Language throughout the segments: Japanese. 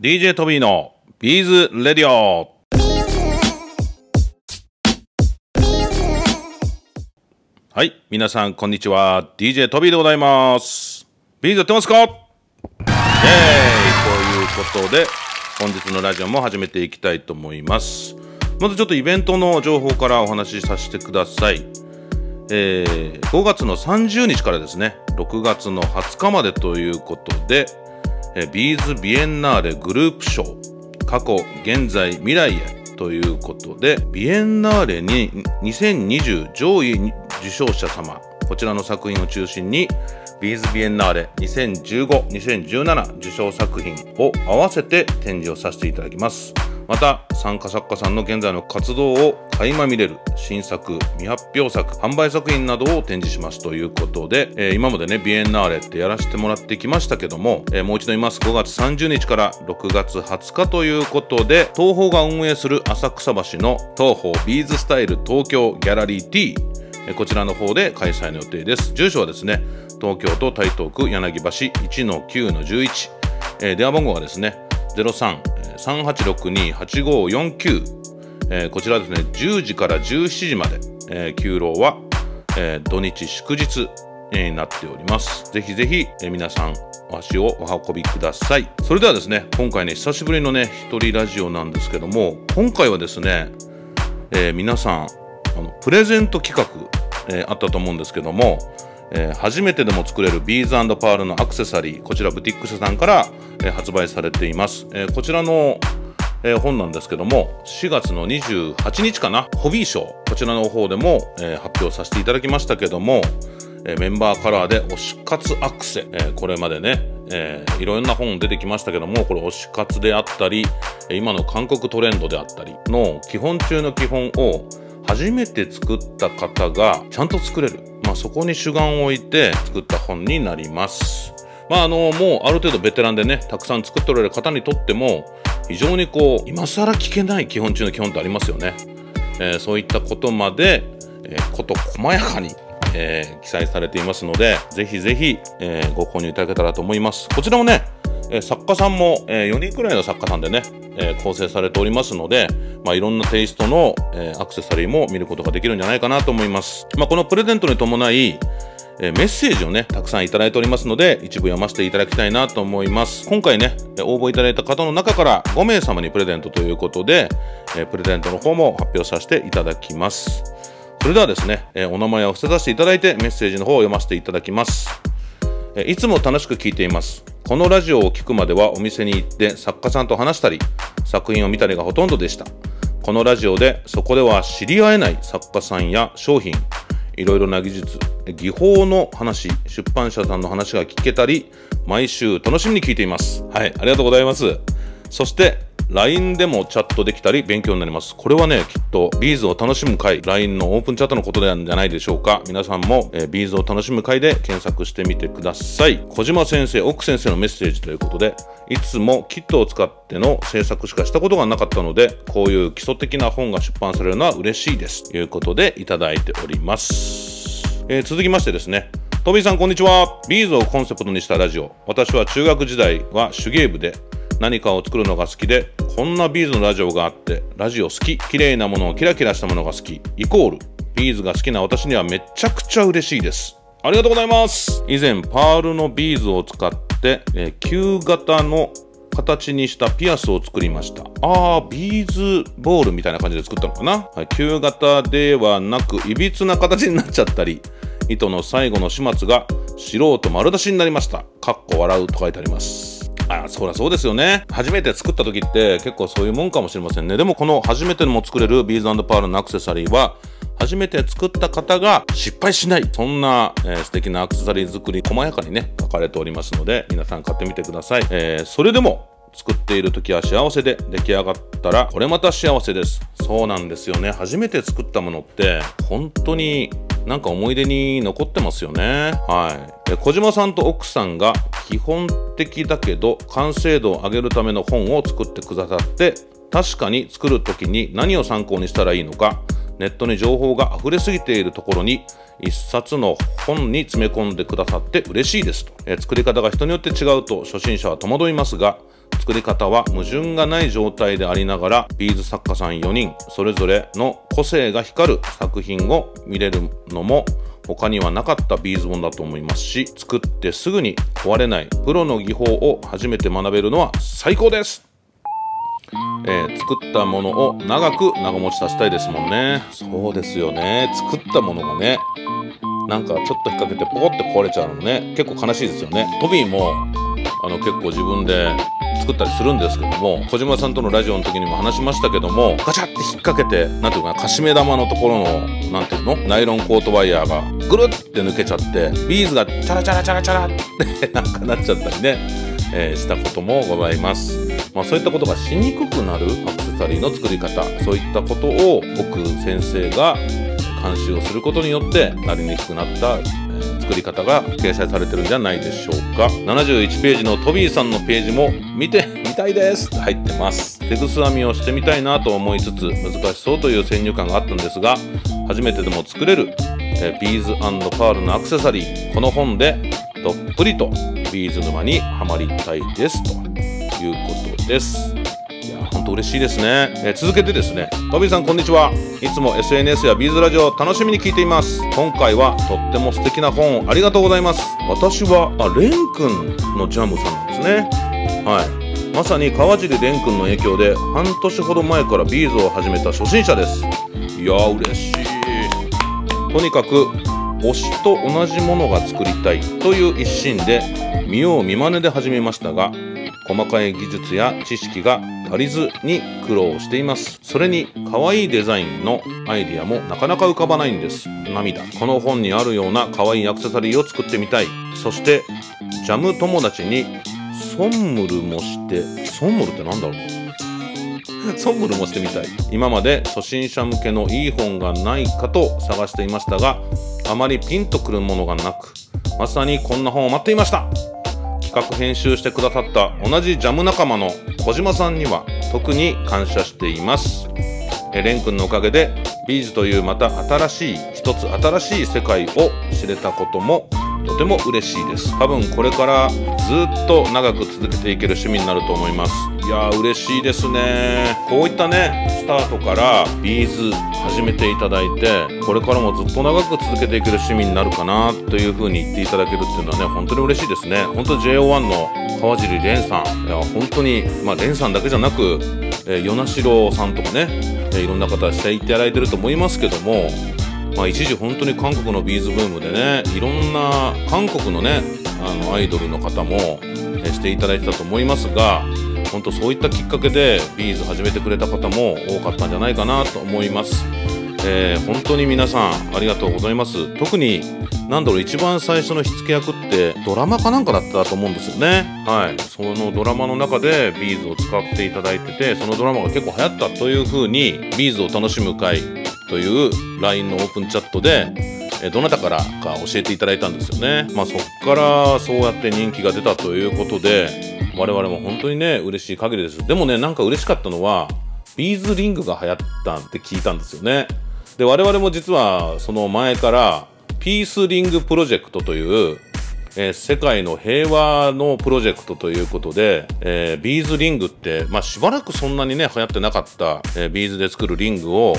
DJ トビーのビーズ Radio。はい皆さんこんにちは。DJ トビーでございます。ビーズやってますか？イエーイ。ということで本日のラジオも始めていきたいと思います。まずちょっとイベントの情報からお話しさせてください。えー、5月の30日からですね。6月の20日までということでビーズビエンナーレグループ賞過去現在未来へということでビエンナーレに2020上位受賞者様こちらの作品を中心にビーズビエンナーレ2015-2017受賞作品を合わせて展示をさせていただきます。また参加作家さんの現在の活動を垣間見れる新作未発表作販売作品などを展示しますということで、えー、今までねビエンナーレってやらせてもらってきましたけども、えー、もう一度言います。5月30日から6月20日ということで東宝が運営する浅草橋の東宝ビーズスタイル東京ギャラリー T こちらの方で開催の予定です。住所はですね東京都台東区柳橋1-9-11、えー、電話番号がですね03 3862-8549えー、こちらですね10時から17時まで、えー、休労は、えー、土日祝日、になっております。ぜひぜひ、えー、皆さん足をお運びください。それではですね今回ね久しぶりのね一人ラジオなんですけども今回はですね、えー、皆さんあのプレゼント企画、えー、あったと思うんですけども初めてでも作れるビーズパールのアクセサリーこちらブティックスさんから、発売されています、こちらの、本なんですけども4月の28日かなホビー賞こちらの方でも、発表させていただきましたけども、メンバーカラーで推し活アクセ、これまでね、いろんな本出てきましたけどもこれ推し活であったり今の韓国トレンドであったりの基本中の基本を初めて作った方がちゃんと作れる、まあ、そこに主眼を置いて作った本になります。まあ、あのもうある程度ベテランでねたくさん作っておられる方にとっても非常にこう今更聞けない基本中の基本ってありますよね、えー、そういったことまで、えー、こと細やかに、えー、記載されていますのでぜひぜひ、えー、ご購入いただけたらと思いますこちらもね、え、作家さんも、え、4人くらいの作家さんでね、え、構成されておりますので、まあ、いろんなテイストの、え、アクセサリーも見ることができるんじゃないかなと思います、まあ、このプレゼントに伴いえメッセージをね、たくさんいただいておりますので、一部読ませていただきたいなと思います。今回ね、応募いただいた方の中から5名様にプレゼントということで、えプレゼントの方も発表させていただきます。それではですね、えお名前を伏せさせていただいてメッセージの方を読ませていただきます。えいつも楽しく聞いています。このラジオを聞くまではお店に行って作家さんと話したり、作品を見たりがほとんどでした。このラジオでそこでは知り合えない作家さんや商品、いろいろな技術、技法の話、出版社さんの話が聞けたり、毎週楽しみに聞いています。はい、ありがとうございます。そして、LINE でもチャットできたり勉強になります。これはね、きっとビーズを楽しむ会、LINE のオープンチャットのことなんじゃないでしょうか。皆さんも、えー、ビーズを楽しむ会で検索してみてください。小島先生、奥先生のメッセージということで、いつもキットを使っての制作しかしたことがなかったので、こういう基礎的な本が出版されるのは嬉しいです。ということでいただいております。えー、続きましてですね、トビーさんこんにちは。ビーズをコンセプトにしたラジオ。私は中学時代は手芸部で何かを作るのが好きでこんなビーズのラジオがあってラジオ好き綺麗なものをキラキラしたものが好きイコールビーズが好きな私にはめちゃくちゃ嬉しいです。ありがとうございます。以前パールのビーズを使って、えー、球型の形にしたピアスを作りました。あービーズボールみたいな感じで作ったのかな、はい、球型ではなくいびつな形になっちゃったり糸の最後の始末が素人丸出しになりました。かっこ笑うと書いてあります。あそりゃそうですよね。初めて作った時って結構そういうもんかもしれませんね。でもこの初めても作れるビーズパールのアクセサリーは初めて作った方が失敗しないそんな、えー、素敵なアクセサリー作り細やかにね書かれておりますので皆さん買ってみてください、えー、それでも作っている時は幸せで出来上がったらこれまた幸せです。そうなんですよね。初めて作ったものって本当になんか思い出に残ってますよね。はい。小島さんと奥さんが基本的だけど完成度を上げるための本を作ってくださって確かに作る時に何を参考にしたらいいのかネットに情報が溢れすぎているところに一冊の本に詰め込んでくださって嬉しいですと、え作り方が人によって違うと初心者は戸惑いますが作り方は矛盾がない状態でありながらビーズ作家さん4人それぞれの個性が光る作品を見れるのも他にはなかったビーズ本だと思いますし作ってすぐに壊れないプロの技法を初めて学べるのは最高です。えー、作ったものを長く長持ちさせたいですもんね。そうですよね。作ったものがねなんかちょっと引っ掛けてポコって壊れちゃうのね結構悲しいですよね。トビーもあの結構自分で作ったりするんですけども小島さんとのラジオの時にも話しましたけどもガチャって引っ掛けて何ていうかなかしめ玉のところの何ていうの？ナイロンコートワイヤーがぐるって抜けちゃってビーズがチャラチャラチャラチャラって なんかなっちゃったりね、えー、したこともございます。まあ、そういったことがしにくくなるアクセサリーの作り方そういったことを僕先生が監修をすることによってなりにくくなった、作り方が掲載されてるんじゃないでしょうか。71ページのトビーさんのページも見てみたいです。って入ってます。手ぐす編みをしてみたいなと思いつつ難しそうという先入観があったんですが初めてでも作れる、え、ビーズパールのアクセサリー。この本でどっぷりとビーズ沼にはまりたいです。ということです。いや本当嬉しいですね、えー、続けてですね。トビーさんこんにちは。いつも SNS やビーズラジオ楽しみに聞いています。今回はとっても素敵な本をありがとうございます。私はあレン君のジャムさんなんですね。はい。まさに川尻蓮君の影響で半年ほど前からビーズを始めた初心者です。いやー嬉しい。とにかく推しと同じものが作りたいという一心で見よう見まねで始めましたが細かい技術や知識が足りずに苦労しています。それに可愛いデザインのアイディアもなかなか浮かばないんです。涙。この本にあるような可愛いアクセサリーを作ってみたい。そしてジャム友達にソンムルもしてソンムルって何だろう？ソンムルもしてみたい。今まで初心者向けのいい本がないかと探していましたがあまりピンとくるものがなくまさにこんな本を待っていました。企画編集してくださった同じジャム仲間の小島さんには特に感謝しています。えレン君のおかげでビーズというまた新しい一つ新しい世界を知れたこともとても嬉しいです。多分これからずっと長く続けていける趣味になると思います。いやー嬉しいですね。こういったねスタートからビーズ始めていただいてこれからもずっと長く続けていける趣味になるかなというふうに言っていただけるっていうのはね本当に嬉しいですね。本当 JO1 の川尻蓮さん。いや本当にまあ蓮さんだけじゃなく、えー、与那城さんとかね、えー、いろんな方していただいてると思いますけどもまあ、一時本当に韓国のビーズブームでねいろんな韓国のねあのアイドルの方も、えしていただいてたと思いますが本当そういったきっかけでビーズ始めてくれた方も多かったんじゃないかなと思います、えー、本当に皆さんありがとうございます。特に何だろう一番最初の火付け役ってドラマかなんかだったと思うんですよね。はい。そのドラマの中でビーズを使っていただいててそのドラマが結構流行ったというふうにビーズを楽しむ会という LINE のオープンチャットでどなたからか教えていただいたんですよね。まあ、そっからそうやって人気が出たということで我々も本当にね嬉しい限りです。でもねなんか嬉しかったのはビーズリングが流行ったって聞いたんですよね。で我々も実はその前からピースリングプロジェクトというえー、世界の平和のプロジェクトということで、えー、ビーズリングって、まあ、しばらくそんなにね流行ってなかった、えー、ビーズで作るリングを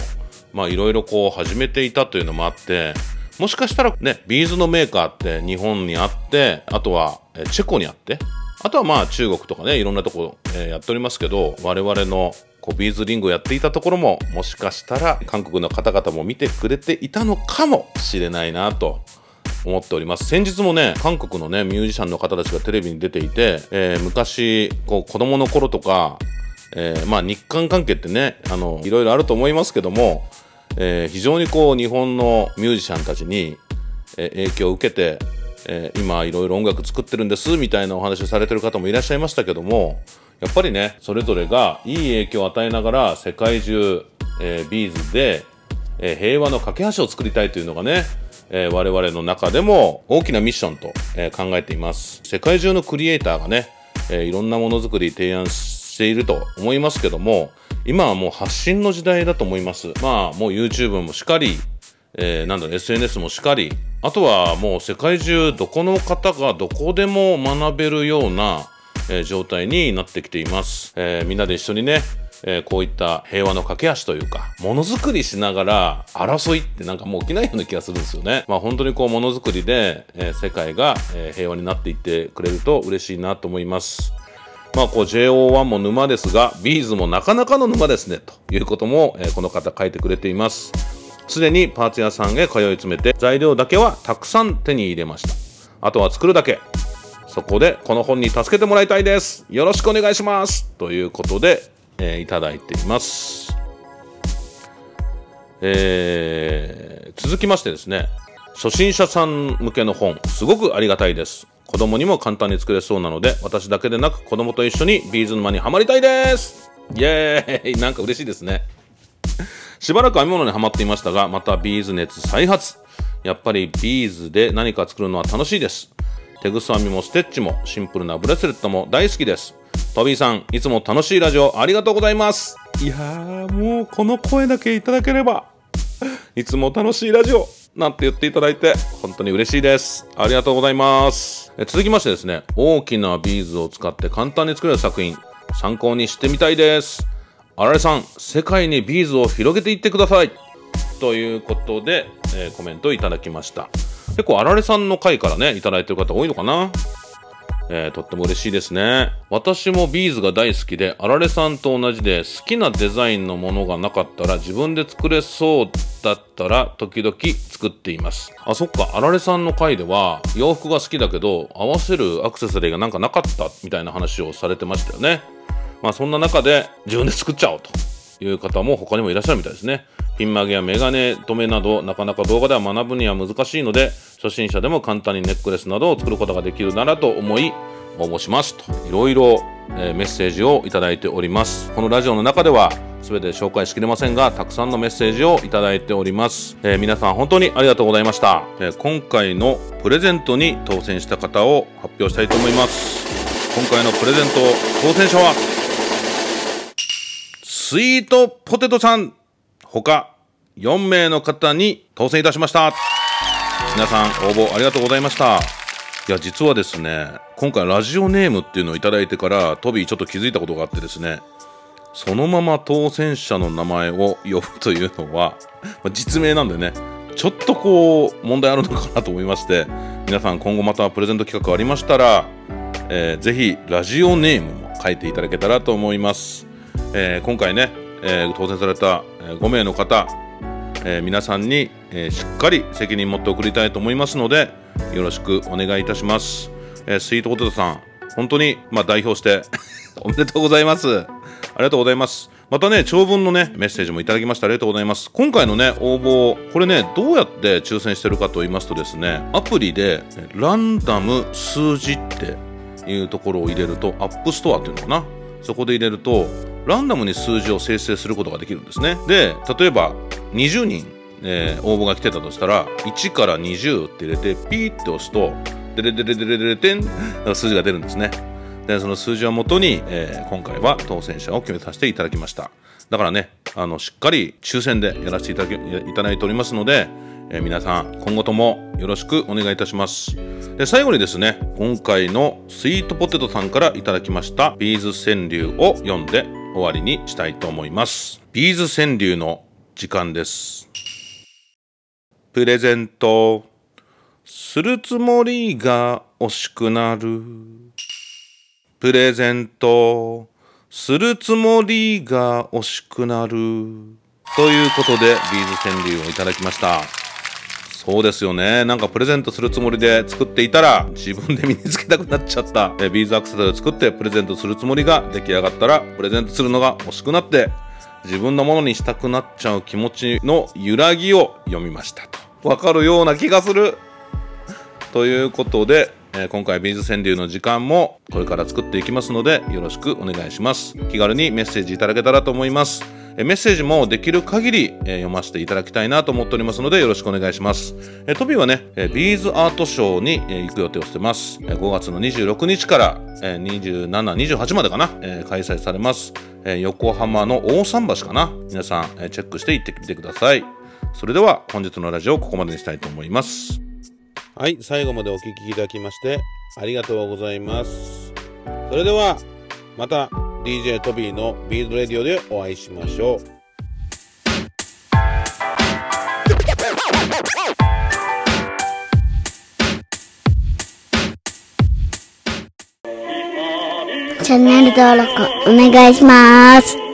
いろいろこう始めていたというのもあってもしかしたらねビーズのメーカーって日本にあってあとはチェコにあってあとはまあ中国とかねいろんなとこ、えー、やっておりますけど我々のこうビーズリングをやっていたところももしかしたら韓国の方々も見てくれていたのかもしれないなと思っております。先日もね韓国のねミュージシャンの方たちがテレビに出ていて、えー、昔こう子供の頃とかえー、まあ日韓関係ってねいろいろあると思いますけども、えー、非常にこう日本のミュージシャンたちに、影響を受けて、えー、今いろいろ音楽作ってるんですみたいなお話をされてる方もいらっしゃいましたけどもやっぱりねそれぞれがいい影響を与えながら世界中、えー、ビーズで、えー、平和の架け橋を作りたいというのがねえー、我々の中でも大きなミッションと、えー、考えています。世界中のクリエイターがね、えー、いろんなものづくり提案していると思いますけども今はもう発信の時代だと思います。まあもう YouTube もしかり、えー、なんだ SNS もしかりあとはもう世界中どこの方がどこでも学べるようなえー、状態になってきています、えー、みんなで一緒にねえー、こういった平和の架け橋というかものづくりしながら争いってなんかもう起きないような気がするんですよね。まあ本当にこうものづくりで、えー、世界が、平和になっていってくれると嬉しいなと思います。まあ JO1 も沼ですがビーズもなかなかの沼ですねということも、えー、この方書いてくれています。すでにパーツ屋さんへ通い詰めて材料だけはたくさん手に入れました。あとは作るだけ。そこでこの本に助けてもらいたいです。よろしくお願いします。ということで、えー、いただいています。えー、続きましてですね、初心者さん向けの本、すごくありがたいです。子供にも簡単に作れそうなので、私だけでなく子供と一緒にビーズ沼にはまりたいですイエーイなんか嬉しいですね。しばらく編み物にはまっていましたが、またビーズ熱再発。やっぱりビーズで何か作るのは楽しいです。手ぐす編みもステッチもシンプルなブレスレットも大好きです。トビーさん、いつも楽しいラジオありがとうございます。いやー、もうこの声だけいただければ、いつも楽しいラジオなんて言っていただいて、本当に嬉しいです。ありがとうございます。え続きましてですね、大きなビーズを使って簡単に作れる作品、参考にしてみたいです。あられさん、世界にビーズを広げていってください。ということで、えー、コメントいただきました。結構あられさんの回からね、いただいてる方多いのかな？えー、とっても嬉しいですね。私もビーズが大好きで、あられさんと同じで好きなデザインのものがなかったら自分で作れそうだったら時々作っています。あ、そっか、あられさんの回では洋服が好きだけど合わせるアクセサリーがなんかなかったみたいな話をされてましたよね。まあそんな中で自分で作っちゃおうという方も他にもいらっしゃるみたいですね。ピン曲げやメガネ止めなどなかなか動画では学ぶには難しいので初心者でも簡単にネックレスなどを作ることができるならと思い応募しますといろいろ、えメッセージをいただいております。このラジオの中では全て紹介しきれませんがたくさんのメッセージをいただいております、えー、皆さん本当にありがとうございました、えー、今回のプレゼントに当選した方を発表したいと思います。今回のプレゼント当選者はスイートポテトさん他4名の方に当選いたしました。皆さん応募ありがとうございました。いや実はですね今回ラジオネームっていうのを頂いてからトビーちょっと気づいたことがあってですねそのまま当選者の名前を呼ぶというのは、ま実名なんでねちょっとこう問題あるのかなと思いまして皆さん今後またプレゼント企画ありましたら、えー、ぜひラジオネームも書いていただけたらと思います。えー、今回ね、えー、当選された5名の方、えー、皆さんに、えしっかり責任持って送りたいと思いますのでよろしくお願いいたします、えスイートポテトさん本当に、まあ、代表して おめでとうございます。ありがとうございます。またね長文のねメッセージもいただきましてありがとうございます。今回のね応募これねどうやって抽選してるかと言いますとですねアプリでランダム数字っていうところを入れると App Store っていうのかな？そこで入れるとランダムに数字を生成することができるんですね。で例えば20人、えー、応募が来てたとしたら1から20って入れてピーって押すとデレデレデレデレテン数字が出るんですねでその数字をもとに、えー、今回は当選者を決めさせていただきましただからねあのしっかり抽選でやらせていただいただいておりますので、えー、皆さん今後ともよろしくお願いいたしますで最後にですね今回のスイートポテトさんからいただきましたビーズ川柳を読んで終わりにしたいと思います。ビーズ川柳の時間です。プレゼントするつもりが惜しくなる。プレゼントするつもりが惜しくなる。ということで、ビーズ川柳をいただきました。そうですよね。なんかプレゼントするつもりで作っていたら自分で身につけたくなっちゃった。えビーズアクセサリーを作ってプレゼントするつもりが出来上がったらプレゼントするのが惜しくなって自分のものにしたくなっちゃう気持ちの揺らぎを読みましたと。わかるような気がする。ということでえ今回ビーズ川柳の時間もこれから作っていきますのでよろしくお願いします。気軽にメッセージいただけたらと思います。メッセージもできる限り読ませていただきたいなと思っておりますのでよろしくお願いします。トビーはね、ビーズアートショーに行く予定をしてます。5月の26日から27、28までかな、開催されます。横浜の大桟橋かな。皆さんチェックして行ってみてください。それでは本日のラジオをここまでにしたいと思います。はい、最後までお聴きいただきましてありがとうございます。それではまた DJ トビーのビードレディオでお会いしましょうチャンネル登録お願いします。